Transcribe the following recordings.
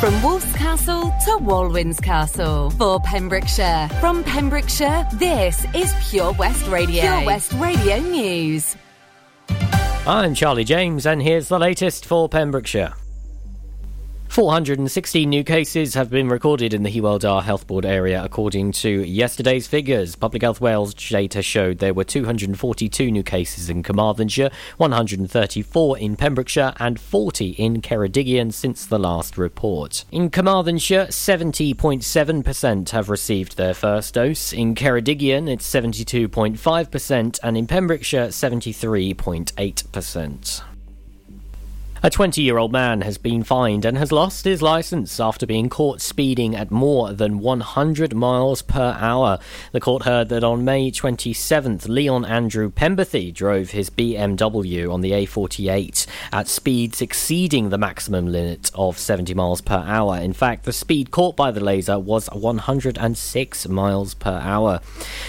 From Wolf's Castle to Walwyn's Castle. For Pembrokeshire. From Pembrokeshire, this is Pure West Radio. Pure West Radio News. I'm Charlie James, and here's the latest for Pembrokeshire. 416 new cases have been recorded in the Hywel Dda Health Board area, according to yesterday's figures. Public Health Wales data showed there were 242 new cases in Carmarthenshire, 134 in Pembrokeshire, and 40 in Ceredigion since the last report. In Carmarthenshire, 70.7% have received their first dose. In Ceredigion, it's 72.5%, and in Pembrokeshire, 73.8%. A 20 year old man has been fined and has lost his license after being caught speeding at more than 100 miles per hour. The court heard that on May 27th, Leon Andrew Pemberthy drove his BMW on the A48 at speeds exceeding the maximum limit of 70 miles per hour. In fact, the speed caught by the laser was 106 miles per hour.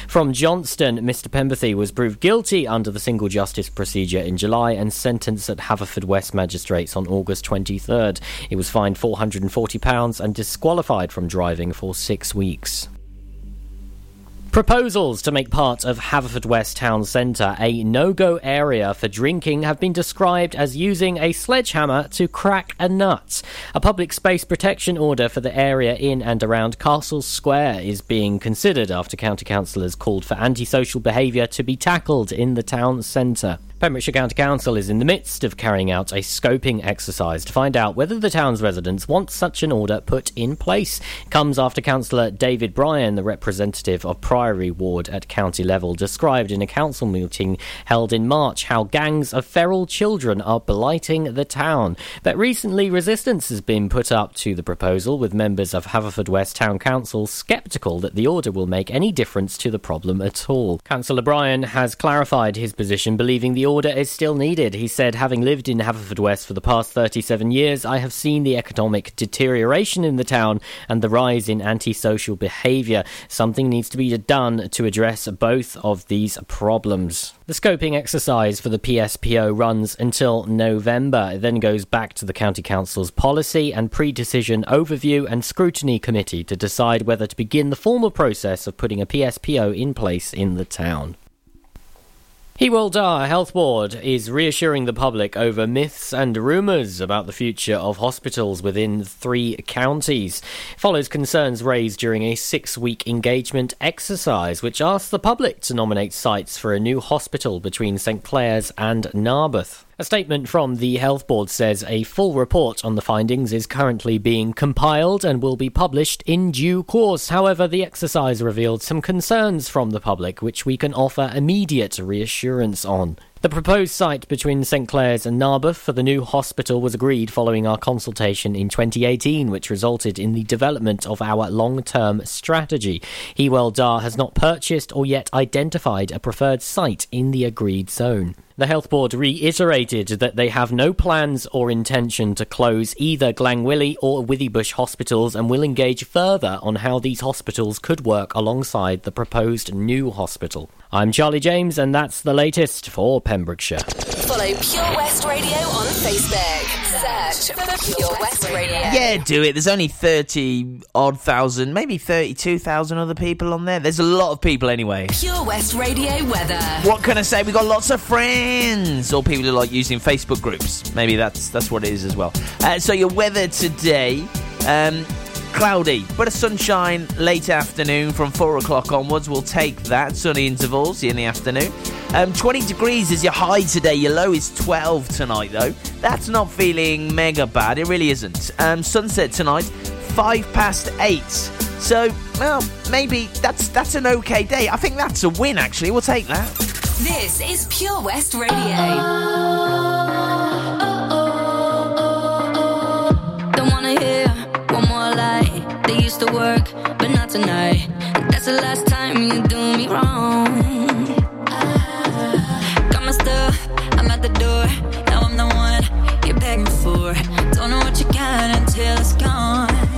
From Johnston, Mr. Pemberthy was proved guilty under the single justice procedure in July and sentenced at Haverfordwest Magistrates on August 23rd. He was fined £440 and disqualified from driving for six weeks. Proposals to make part of Haverfordwest Town Centre a no go area for drinking have been described as using a sledgehammer to crack a nut. A public space protection order for the area in and around Castle Square is being considered after county councillors called for antisocial behaviour to be tackled in the town centre. Pembrokeshire County Council is in the midst of carrying out a scoping exercise to find out whether the town's residents want such an order put in place. Comes after Councillor David Bryan, the representative of Priory Ward at county level, described in a council meeting held in March how gangs of feral children are blighting the town. But recently, resistance has been put up to the proposal, with members of Haverfordwest Town Council sceptical that the order will make any difference to the problem at all. Councillor Bryan has clarified his position, believing the order is still needed. He said, having lived in Haverfordwest for the past 37 years, I have seen the economic deterioration in the town and the rise in antisocial behaviour. Something needs to be done to address both of these problems. The scoping exercise for the PSPO runs until November. It then goes back to the County Council's policy and pre decision overview and scrutiny committee to decide whether to begin the formal process of putting a PSPO in place in the town. Hywel Dda Health Board is reassuring the public over myths and rumours about the future of hospitals within three counties. It follows concerns raised during a six week engagement exercise, which asked the public to nominate sites for a new hospital between St Clears and Narberth. A statement from the Health Board says a full report on the findings is currently being compiled and will be published in due course. However, the exercise revealed some concerns from the public which we can offer immediate reassurance on. The proposed site between St Clears and Narberth for the new hospital was agreed following our consultation in 2018, which resulted in the development of our long term strategy. Hywel Dda has not purchased or yet identified a preferred site in the agreed zone. The Health Board reiterated that they have no plans or intention to close either Glangwili or Withybush hospitals and will engage further on how these hospitals could work alongside the proposed new hospital. I'm Charlie James, and that's the latest for Pembrokeshire. Follow Pure West Radio on Facebook. Search for Pure West Radio. Yeah, do it. There's only 30 odd thousand, maybe 32,000 other people on there. There's a lot of people anyway. Pure West Radio weather. What can I say? We got lots of friends or people who like using Facebook groups. Maybe that's that's what it is as well. Uh, so your weather today, um, cloudy, but a sunshine late afternoon from four o'clock onwards. We'll take that sunny intervals in the afternoon. Um, 20 degrees is your high today. Your low is 12 tonight though. That's not feeling mega bad. It really isn't. Um, sunset tonight, five past eight. So, well, maybe that's that's an okay day. I think that's a win. Actually, we'll take that. This is Pure West Radio. Don't wanna hear one more lie. They used to work, but not tonight. That's the last time you do me wrong. Ah, got my stuff, I'm at the door. Now I'm the one you're begging for. Don't know what you got until it's gone.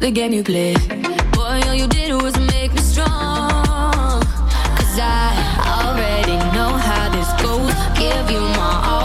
The game you play. Boy, all you did was make me strong. Cause I already know how this goes. Give you my all,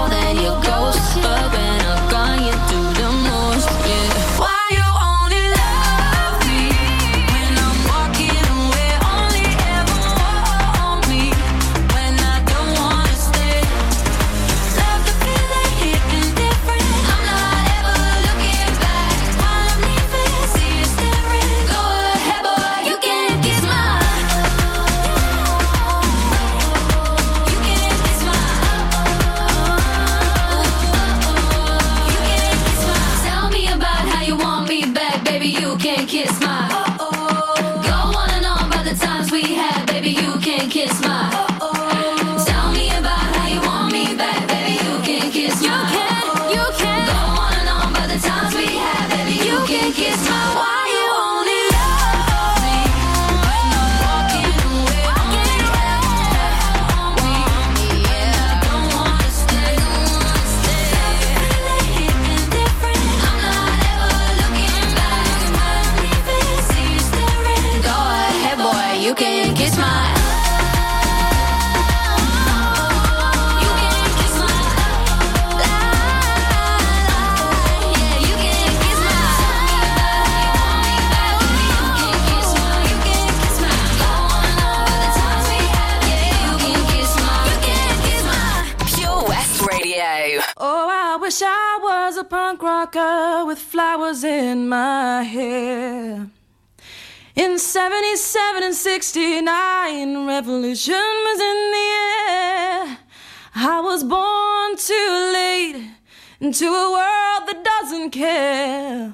77 and 69, revolution was in the air. I was born too late into a world that doesn't care.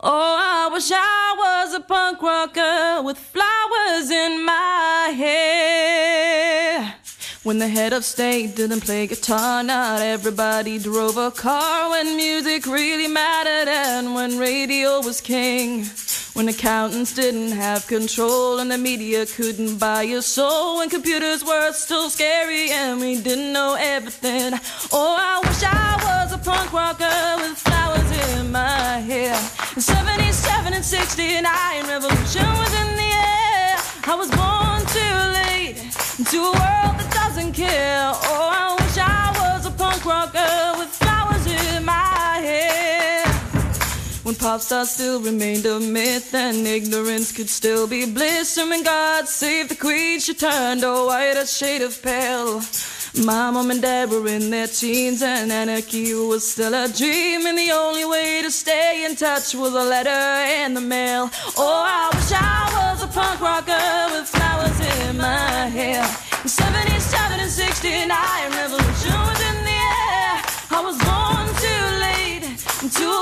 Oh, I wish I was a punk rocker with flowers in my hair. When the head of state didn't play guitar, not everybody drove a car. When music really mattered and when radio was king. When accountants didn't have control and the media couldn't buy your soul. When computers were still scary and we didn't know everything. Oh, I wish I was a punk rocker with flowers in my hair. In 77 and 69, revolution was in the air. I was born too late into a world that doesn't care. Oh, I wish I was a punk rocker When pop stars still remained a myth and ignorance could still be bliss. And when God save the queen, she turned a whiter shade of pale. My mom and dad were in their teens and anarchy was still a dream. And the only way to stay in touch was a letter in the mail. Oh, I wish I was a punk rocker with flowers in my hair. In 77 and 69, revolution was in the air. I was born too late into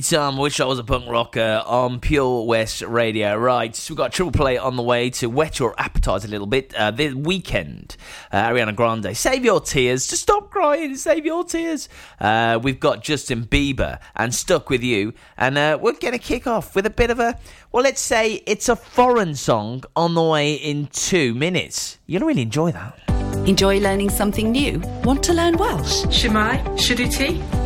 Thom, wish I was a punk rocker on Pure West Radio. Right, so we've got triple play on the way to whet your appetite a little bit. Uh, this weekend, uh, Ariana Grande, save your tears, just stop crying, save your tears. Uh, we've got Justin Bieber and Stuck With You, and uh, we're going to kick off with a bit of a, well, let's say it's a foreign song on the way in two minutes. You're going to really enjoy that. Enjoy learning something new? Want to learn Welsh? Shemai, Shuduti.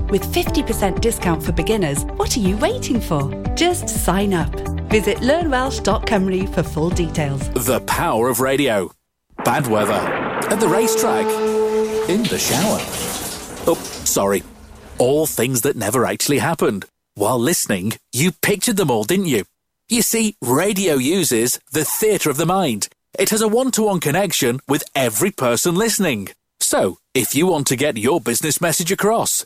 With 50% discount for beginners, what are you waiting for? Just sign up. Visit learnwelsh.com for full details. The power of radio. Bad weather. At the racetrack. In the shower. Oh, sorry. All things that never actually happened. While listening, you pictured them all, didn't you? You see, radio uses the theatre of the mind. It has a one to one connection with every person listening. So, if you want to get your business message across,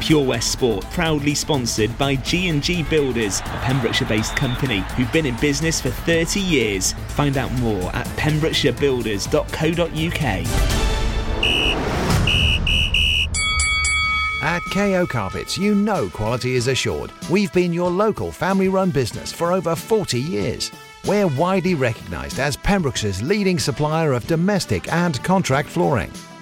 Pure West Sport, proudly sponsored by G&G Builders, a Pembrokeshire-based company who've been in business for 30 years. Find out more at pembrokeshirebuilders.co.uk. At KO Carpets, you know quality is assured. We've been your local family run business for over 40 years. We're widely recognised as Pembrokeshire's leading supplier of domestic and contract flooring.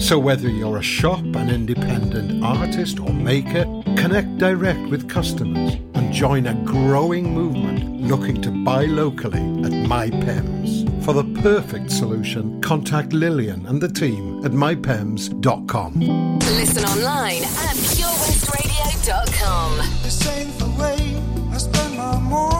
So, whether you're a shop, an independent artist, or maker, connect direct with customers and join a growing movement looking to buy locally at MyPems. For the perfect solution, contact Lillian and the team at mypems.com. Listen online at purewestradio.com. This ain't the way I spend my mornings,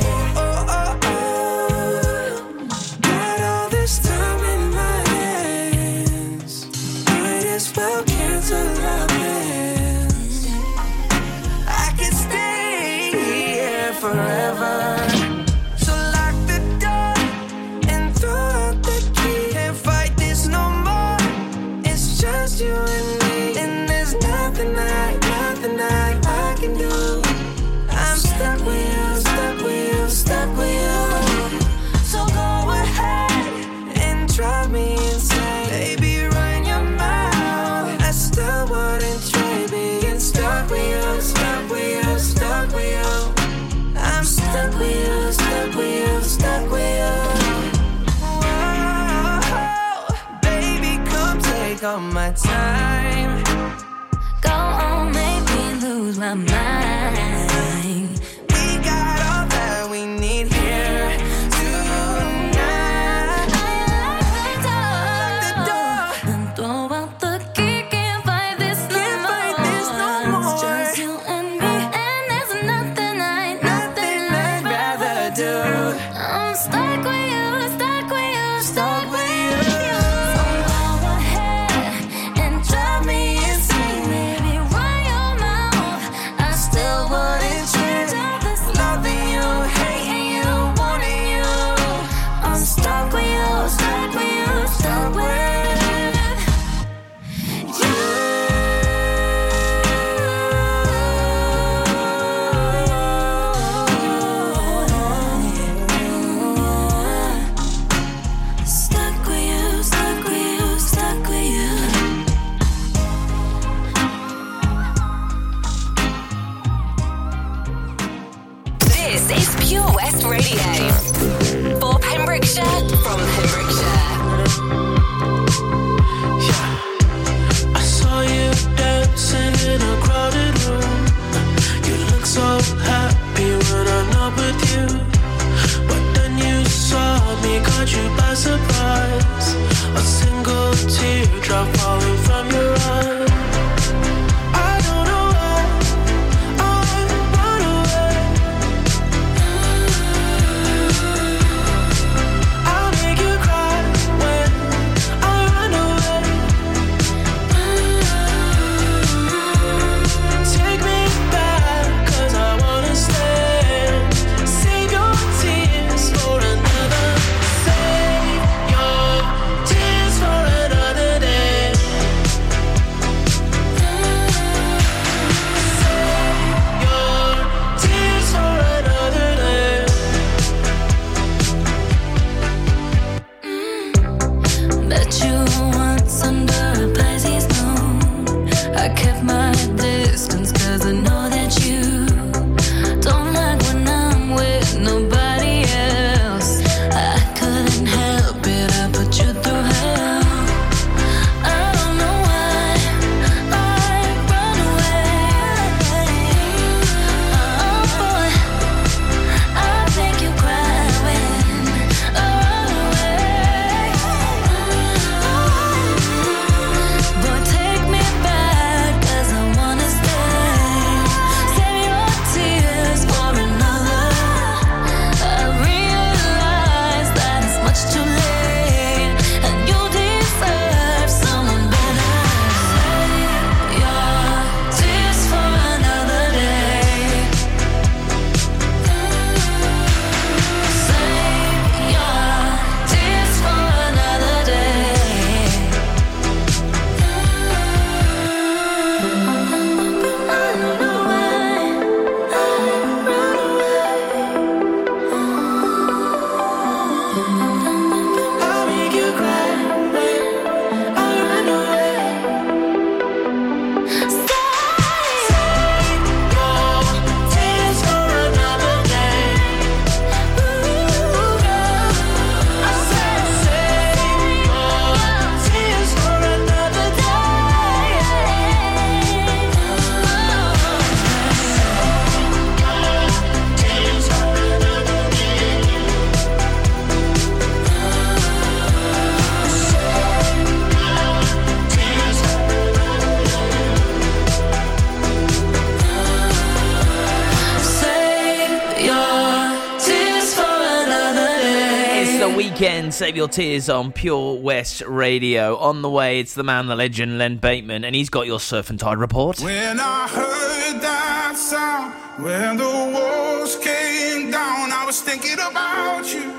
Weekend. Save your tears on Pure West Radio. On the way, it's the man, the legend, Len Bateman, and he's got your surf and tide report. When I heard that sound, when the walls came down, I was thinking about you,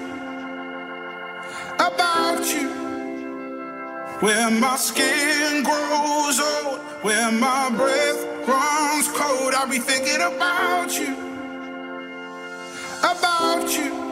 about you. Where my skin grows old, where my breath runs cold, I'll be thinking about you, about you.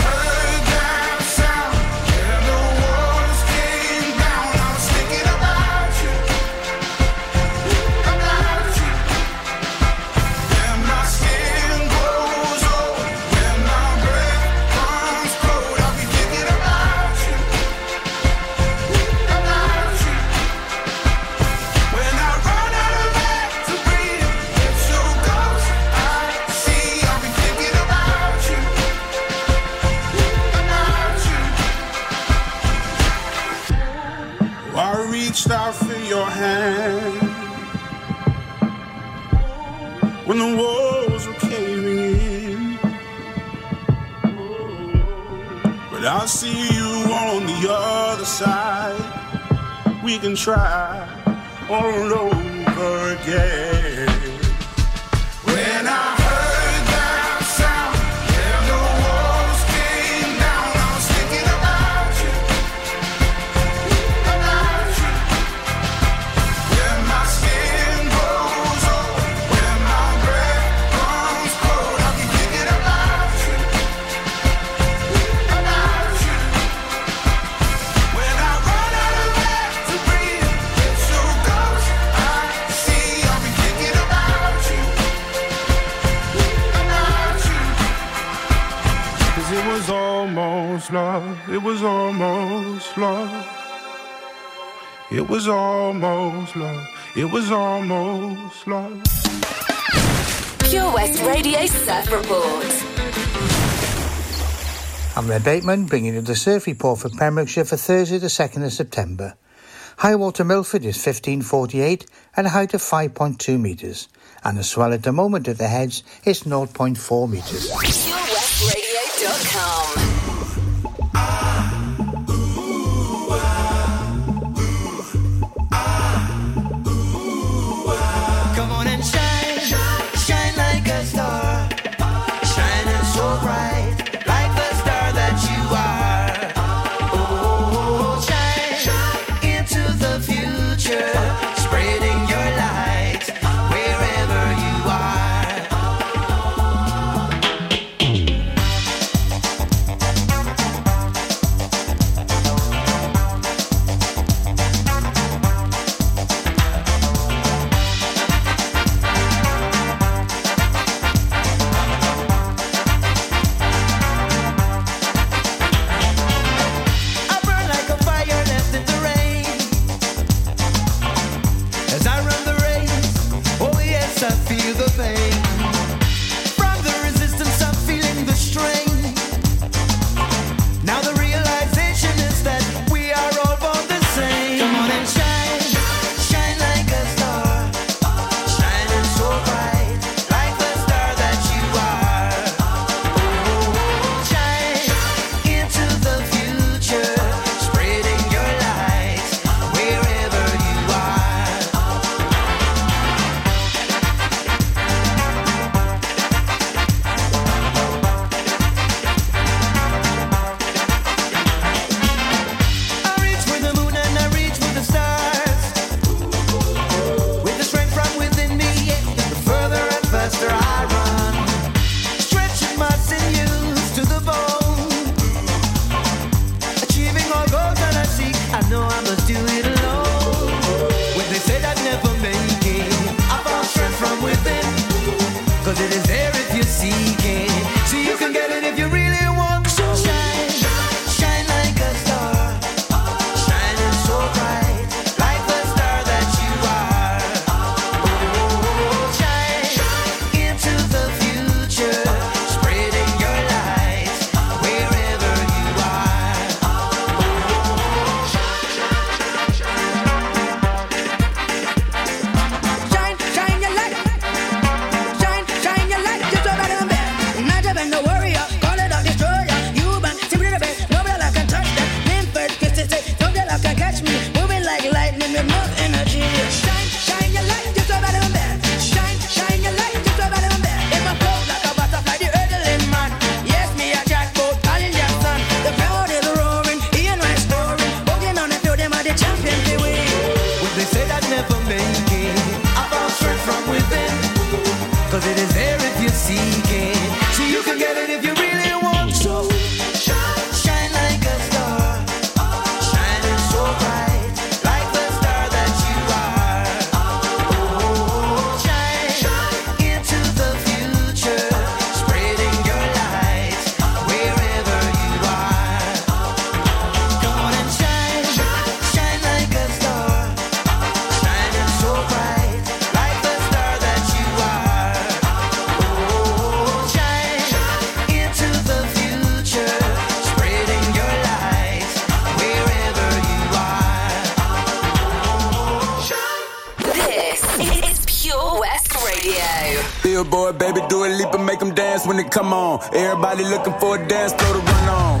can try oh, all over again. Love. It was almost love. It was almost love. It was almost love. Pure West Radio Surf Report. I'm Red Bateman, bringing you the surf report for Pembrokeshire for Thursday, the 2nd of September. High water Milford is 1548 and a height of 5.2 metres, and the swell at the moment at the heads is 0.4 metres. PureWestRadio.com. Come on, everybody looking for a dance floor to run on.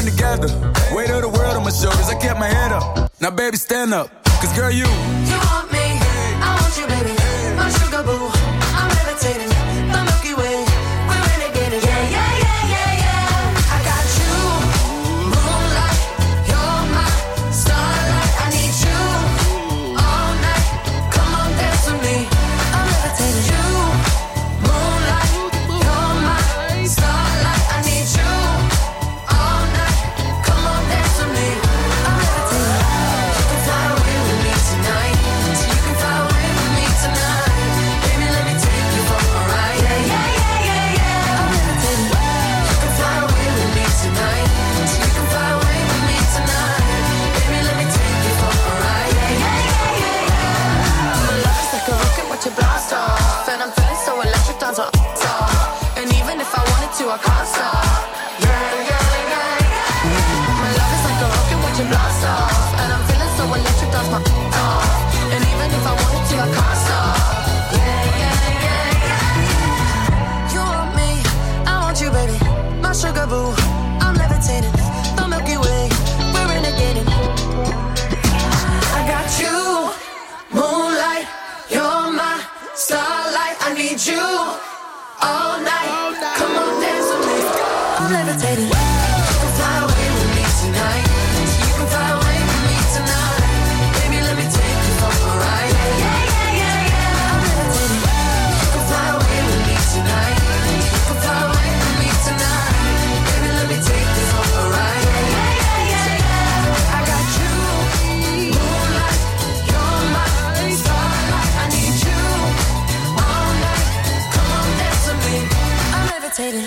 run together. Weight of the world on my shoulders, I kept my head up. Now, baby, stand up. Cause, girl, you. You want me?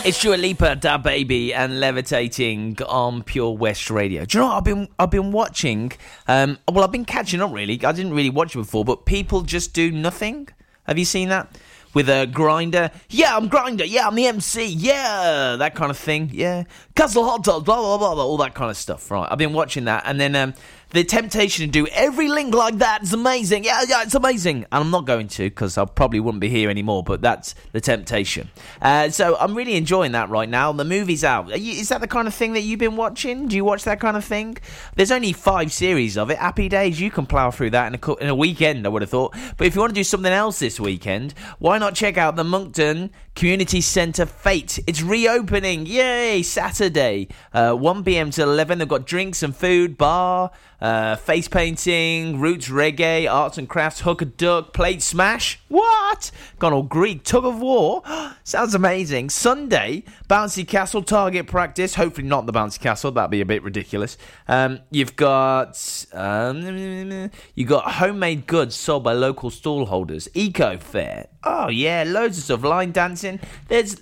It's Dua DaBaby, and Levitating on Pure West Radio. Do you know what I've been? I've been watching. Um, well, I've been catching up. Really, I didn't really watch it before, but people just do nothing. Have you seen that? With a Grindah, yeah, I'm Grindah, yeah, I'm the MC, yeah, that kind of thing, yeah. Castle hot dogs, blah blah blah, blah all that kind of stuff. Right, I've been watching that, and then um, the temptation to do every link like that is amazing. Yeah, yeah, it's amazing. And I'm not going to because I probably wouldn't be here anymore, but that's the temptation. Uh, so I'm really enjoying that right now. The movie's out. You, is that the kind of thing that you've been watching? Do you watch that kind of thing? There's only five series of it. Happy days. You can plow through that in a, in a weekend, I would have thought. But if you want to do something else this weekend, why not check out the Monkton Community Centre Fete? It's reopening. Yay! Saturday, uh, 1 p.m. to 11. They've got drinks and food, bar uh, face painting, roots reggae, arts and crafts, hook a duck, plate smash. What? Gone all Greek, tug of war. Sounds amazing. Sunday, bouncy castle target practice. Hopefully not the bouncy castle. That'd be a bit ridiculous. Um, you've got um, you got homemade goods sold by local stall holders. Eco fair. Oh yeah, loads of stuff. Line dancing. There's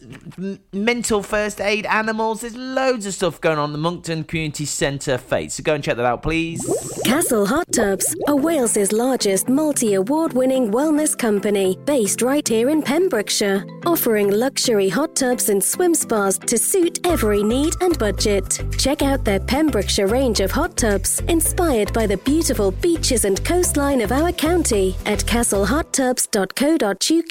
mental first aid, animals. There's loads of stuff going on the Monkton Community Centre Fete. So go and check that out, please. Castle Hot Tubs are Wales's largest multi award winning wellness company based right here in Pembrokeshire, offering luxury hot tubs and swim spas to suit every need and budget. Check out their Pembrokeshire range of hot tubs inspired by the beautiful beaches and coastline of our county at castlehottubs.co.uk.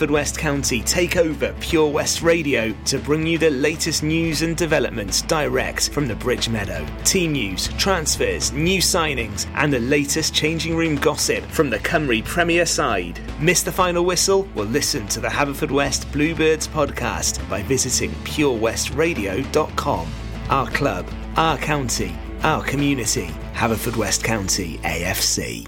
Haverfordwest County take over Pure West Radio to bring you the latest news and developments direct from the Bridge Meadow. Team news, transfers, new signings, and the latest changing room gossip from the Cymru Premier side. Miss the final whistle? Well, listen to the Haverfordwest Bluebirds podcast by visiting purewestradio.com. Our club, our county, our community. Haverfordwest County AFC.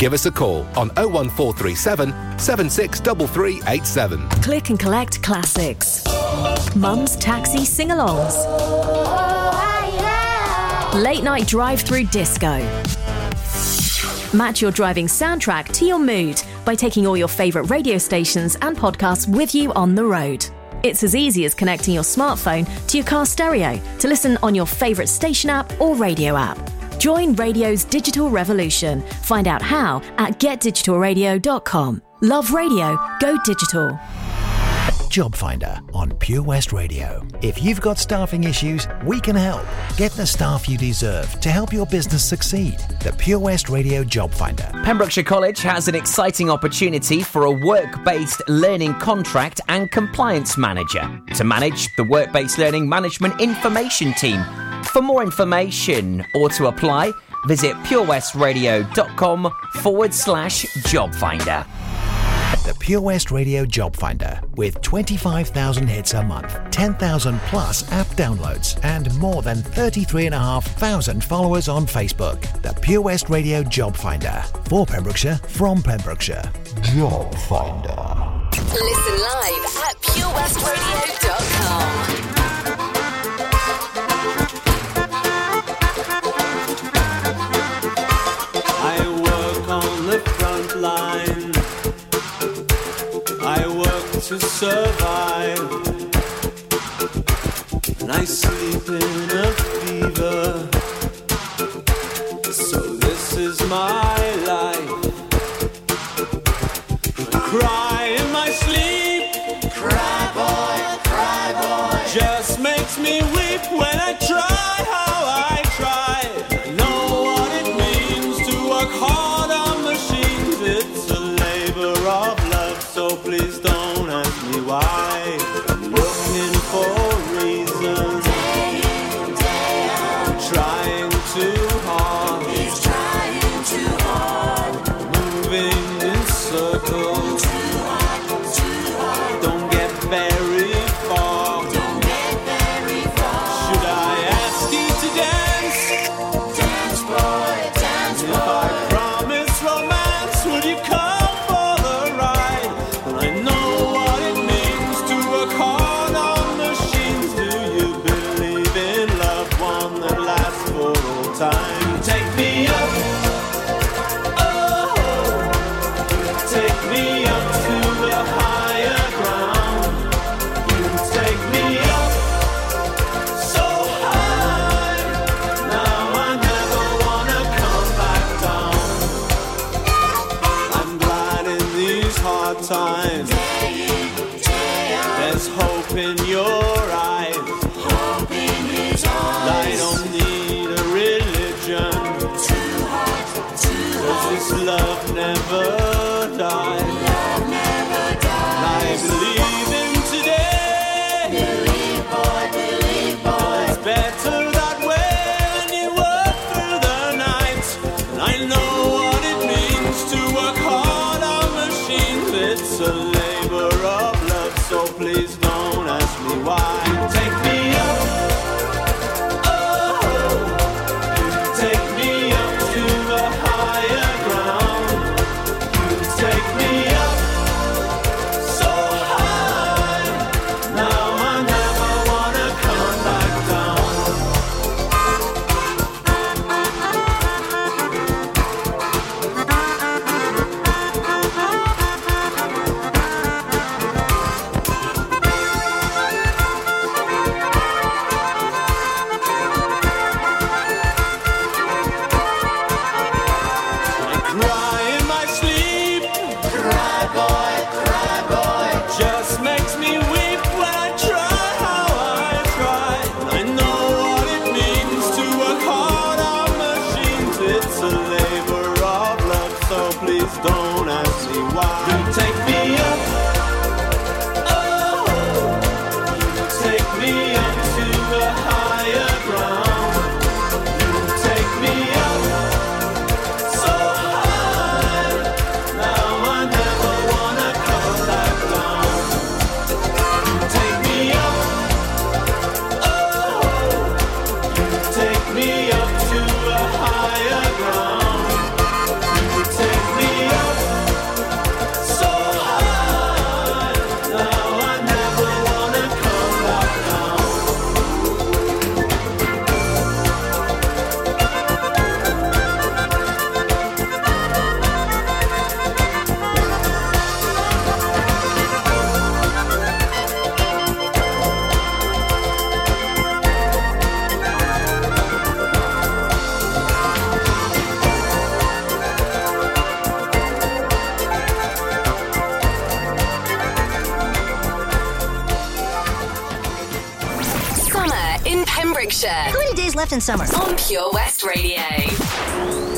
Give us a call on 01437 763387. Click and collect classics. Mum's taxi sing alongs. Late night drive through disco. Match your driving soundtrack to your mood by taking all your favourite radio stations and podcasts with you on the road. It's as easy as connecting your smartphone to your car stereo to listen on your favourite station app or radio app. Join radio's digital revolution. Find out how at getdigitalradio.com. Love radio, go digital. Job Finder on Pure West Radio. If you've got staffing issues, we can help. Get the staff you deserve to help your business succeed. The Pure West Radio Job Finder. Pembrokeshire College has an exciting opportunity for a work based learning contract and compliance manager to manage the work based learning management information team. For more information or to apply, visit purewestradio.com forward slash job finder. The Pure West Radio Job Finder with 25,000 hits a month, 10,000 plus app downloads, and more than 33,500 followers on Facebook. The Pure West Radio Job Finder for Pembrokeshire from Pembrokeshire. Job Finder. Listen live at purewestradio.com. to survive. And I sleep in a fever. So this is my life. I cry in my sleep. Cry boy, cry boy. Just makes me weep when in Pembroke. Pembrokeshire. How many days left in summer? On Pure West Radio.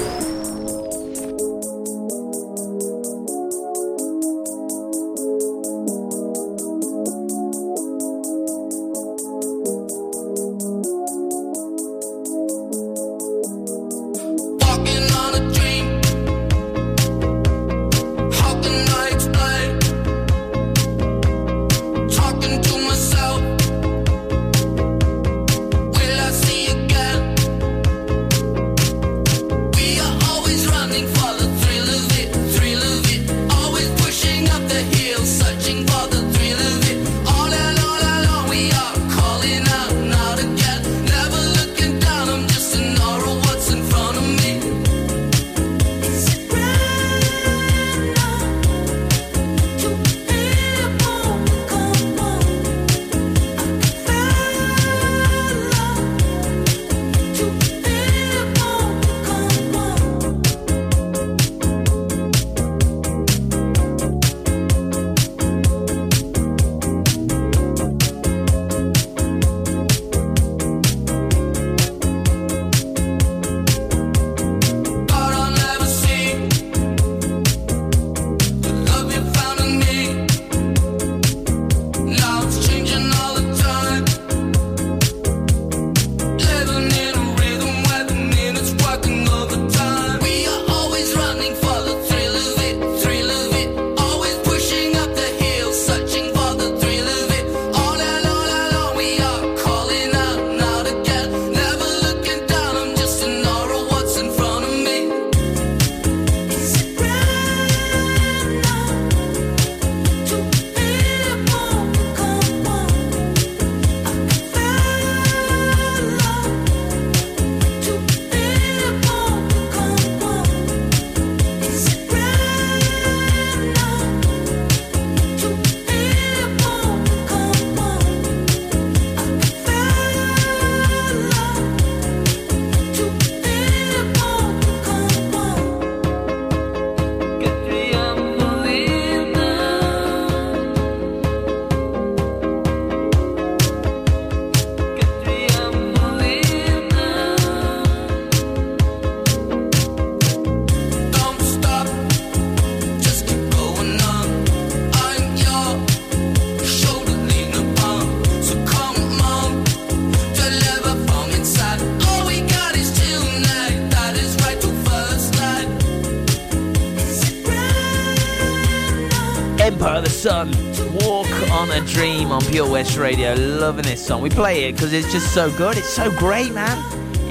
West Radio. Loving this song. We play it because it's just so good. It's so great, man.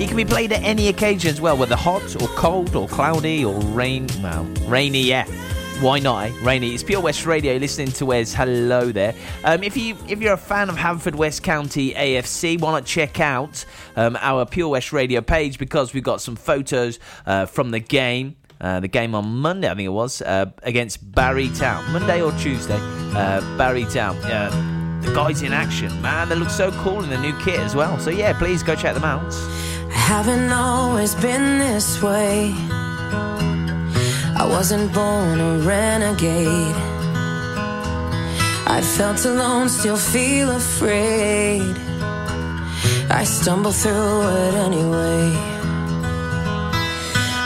It can be played at any occasion as well, whether hot or cold or cloudy or rain. Well, rainy, yeah. Why not? Eh? Rainy. It's Pure West Radio. Listening to Wes. Hello there. Um, if you if you're a fan of Haverfordwest County AFC, why not check out um, our Pure West Radio page because we've got some photos uh, from the game. Uh, the game on Monday, I think it was, uh, against Barry Town. Monday or Tuesday, uh, Barry Town. The guys in action, man, they look so cool in the new kit as well. So yeah, please go check them out. I haven't always been this way. I wasn't born a renegade. I felt alone, still feel afraid. I stumble through it anyway.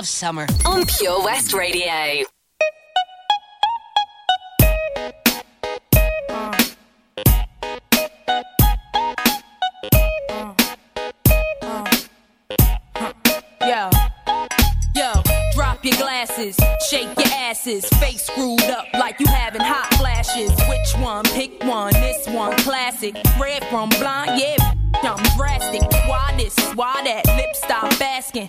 of summer. On Pure West Radio. Yo, yo, drop your glasses, shake your asses, face screwed up like you having hot flashes. Which one? Pick one. This one, classic. Red from blind, yeah. I'm drastic. Why this? Why that? Lip stop asking.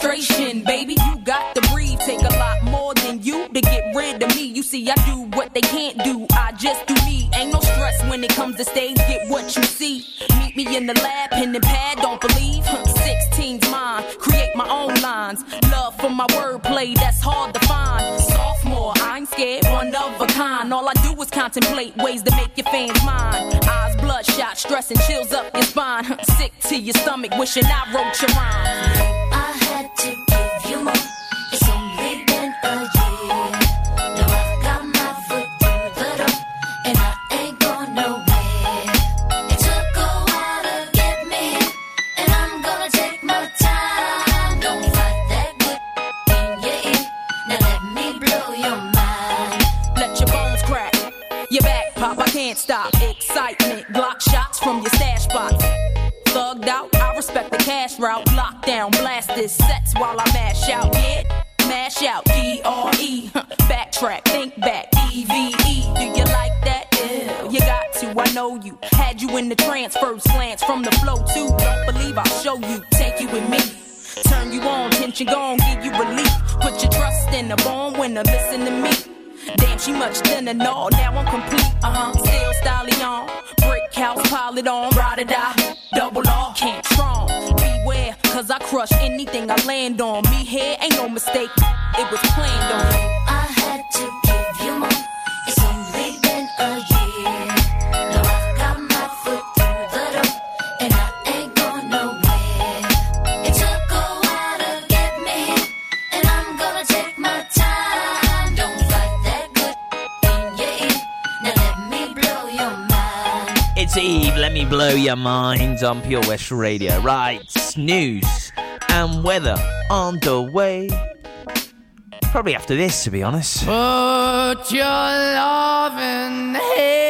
Frustration, baby, you got to breathe. Take a lot more than you to get rid of me. You see, I do what they can't do. I just do me. Ain't no stress when it comes to stage. Get what you see. Meet me in the lab, pen and pad. Don't believe. 16's mine. Create my own lines. Love for my wordplay, that's hard to find. Sophomore, I ain't scared, one of a kind. All I do is contemplate ways to make your fans mine. Bloodshot, stress and chills up your spine. Sick to your stomach, wishing I wrote your rhyme. I had to know you. Had you in the transfer slants from the flow too. Don't believe I'll show you. Take you with me. Turn you on, tension gone, give you relief. Put your trust in the bone winner, listen to me. Damn, she much thinner, no, now I'm complete. Uh huh, still styling on. Brick house, pile it on, ride or die. Double R, can't strong. Beware, cause I crush anything I land on. Me here ain't no mistake, it was planned on. I had to give you more. It's only been a year. Blow your mind on Pure West Radio. Right, news and weather on the way. Probably after this, to be honest. Put your love loving hand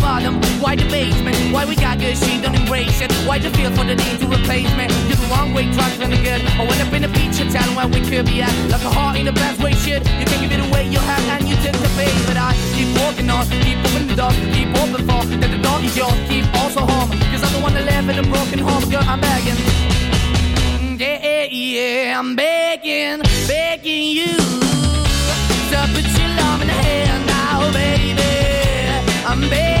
bottom? Why the basement? Why we got good, she don't embrace it? Why the feel for the need to replace me? You're the wrong way, trying to the good. I went up in a feature town where we could be at. Like a heart in the best way, shit. You can't give it away, you have, and you take the pay. But I keep walking on, keep opening the door, keep open for that the door is yours. Keep also home, cause I'm the one that live in a broken home, girl. I'm begging. Yeah, yeah, yeah, I'm begging, begging you to put your love in the hand now, baby. I'm begging,